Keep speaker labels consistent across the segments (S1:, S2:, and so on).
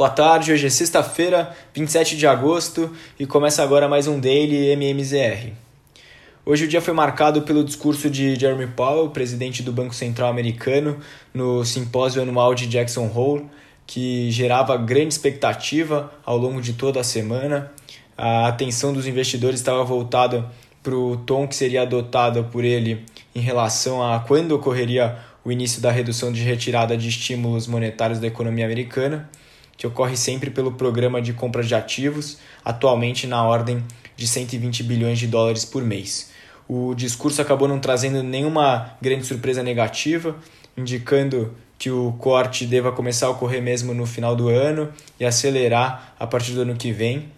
S1: Boa tarde, hoje é sexta-feira, 27 de agosto e começa agora mais um Daily MMZR. Hoje o dia foi marcado pelo discurso de Jeremy Powell, presidente do Banco Central americano, no simpósio anual de Jackson Hole, que gerava grande expectativa ao longo de toda a semana. A atenção dos investidores estava voltada para o tom que seria adotado por ele em relação a quando ocorreria o início da redução de retirada de estímulos monetários da economia americana que ocorre sempre pelo programa de compra de ativos, atualmente na ordem de 120 bilhões de dólares por mês. O discurso acabou não trazendo nenhuma grande surpresa negativa, indicando que o corte deva começar a ocorrer mesmo no final do ano e acelerar a partir do ano que vem.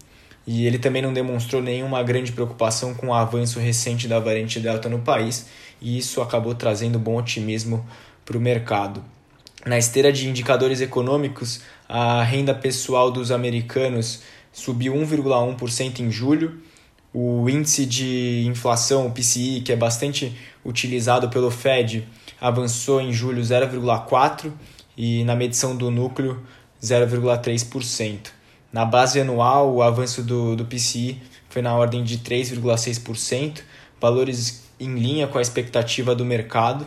S1: E ele também não demonstrou nenhuma grande preocupação com o avanço recente da variante Delta no país, e isso acabou trazendo bom otimismo para o mercado. Na esteira de indicadores econômicos, a renda pessoal dos americanos subiu 1,1% em julho. O índice de inflação, o PCI, que é bastante utilizado pelo Fed, avançou em julho 0,4% e na medição do núcleo 0,3%. Na base anual, o avanço do, do PCI foi na ordem de 3,6%, valores em linha com a expectativa do mercado.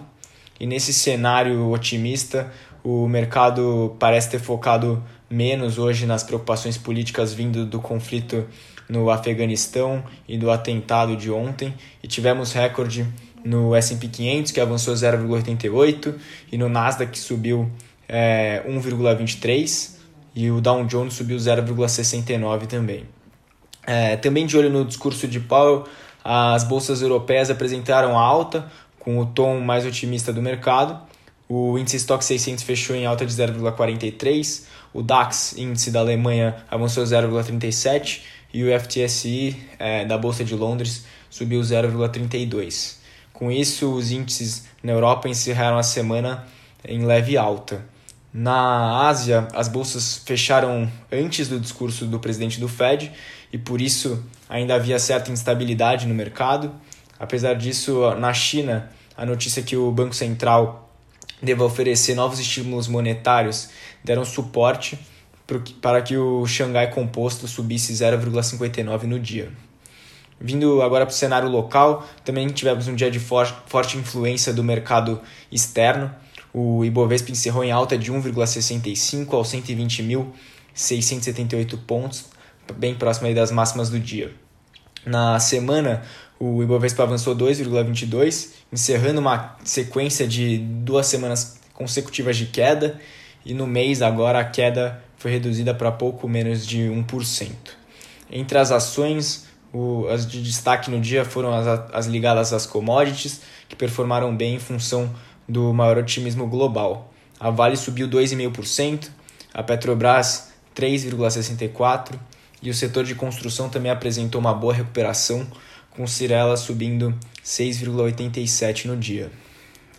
S1: E nesse cenário otimista, o mercado parece ter focado menos hoje nas preocupações políticas vindo do conflito no Afeganistão e do atentado de ontem, e tivemos recorde no S&P 500 que avançou 0,88 e no Nasdaq que subiu é, 1,23 e o Dow Jones subiu 0,69 também. É, também de olho no discurso de Powell, as bolsas europeias apresentaram alta com o tom mais otimista do mercado. O índice Stock 600 fechou em alta de 0,43, o DAX, índice da Alemanha, avançou 0,37 e o FTSE é, da Bolsa de Londres subiu 0,32. Com isso, os índices na Europa encerraram a semana em leve alta. Na Ásia, as bolsas fecharam antes do discurso do presidente do Fed e por isso ainda havia certa instabilidade no mercado. Apesar disso, na China, a notícia que o Banco Central deva oferecer novos estímulos monetários deram suporte para que o Xangai Composto subisse 0,59 no dia. Vindo agora para o cenário local, também tivemos um dia de forte influência do mercado externo. O Ibovespa encerrou em alta de 1,65 aos 120.678 pontos, bem próximo das máximas do dia. Na semana, o Ibovespa avançou 2,22, encerrando uma sequência de duas semanas consecutivas de queda, e no mês agora a queda foi reduzida para pouco menos de 1%. Entre as ações, o, as de destaque no dia foram as, as ligadas às commodities, que performaram bem em função do maior otimismo global. A Vale subiu 2,5%, a Petrobras 3,64% e o setor de construção também apresentou uma boa recuperação, com Cirela subindo 6,87 no dia.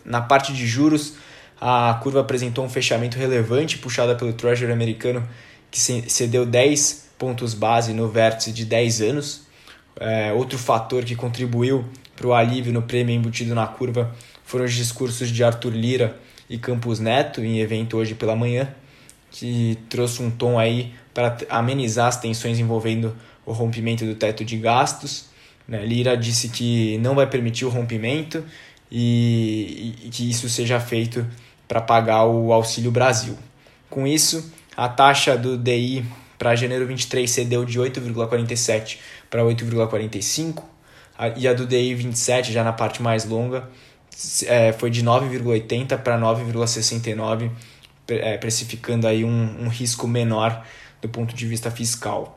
S1: Na parte de juros, a curva apresentou um fechamento relevante puxada pelo Treasury americano, que cedeu 10 pontos base no vértice de 10 anos. É, outro fator que contribuiu para o alívio no prêmio embutido na curva foram os discursos de Arthur Lira e Campos Neto em evento hoje pela manhã, que trouxe um tom aí para amenizar as tensões envolvendo o rompimento do teto de gastos né? Lira disse que não vai permitir o rompimento e, e que isso seja feito para pagar o Auxílio Brasil. Com isso, a taxa do DI para janeiro 23 cedeu de 8,47 para 8,45 e a do DI 27, já na parte mais longa, é, foi de 9,80 para 9,69, é, precificando aí um, um risco menor do ponto de vista fiscal.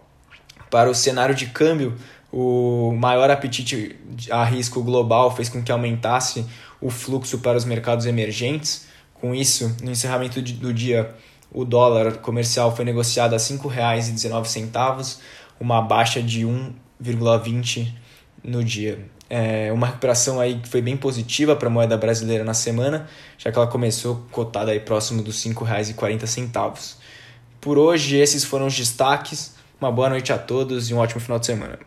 S1: Para o cenário de câmbio, o maior apetite a risco global fez com que aumentasse o fluxo para os mercados emergentes. Com isso, no encerramento do dia, o dólar comercial foi negociado a R$ 5,19, uma baixa de 1,20 no dia. É uma recuperação aí que foi bem positiva para a moeda brasileira na semana, já que ela começou cotada aí próximo dos R$ 5,40. Por hoje, esses foram os destaques. Uma boa noite a todos e um ótimo final de semana.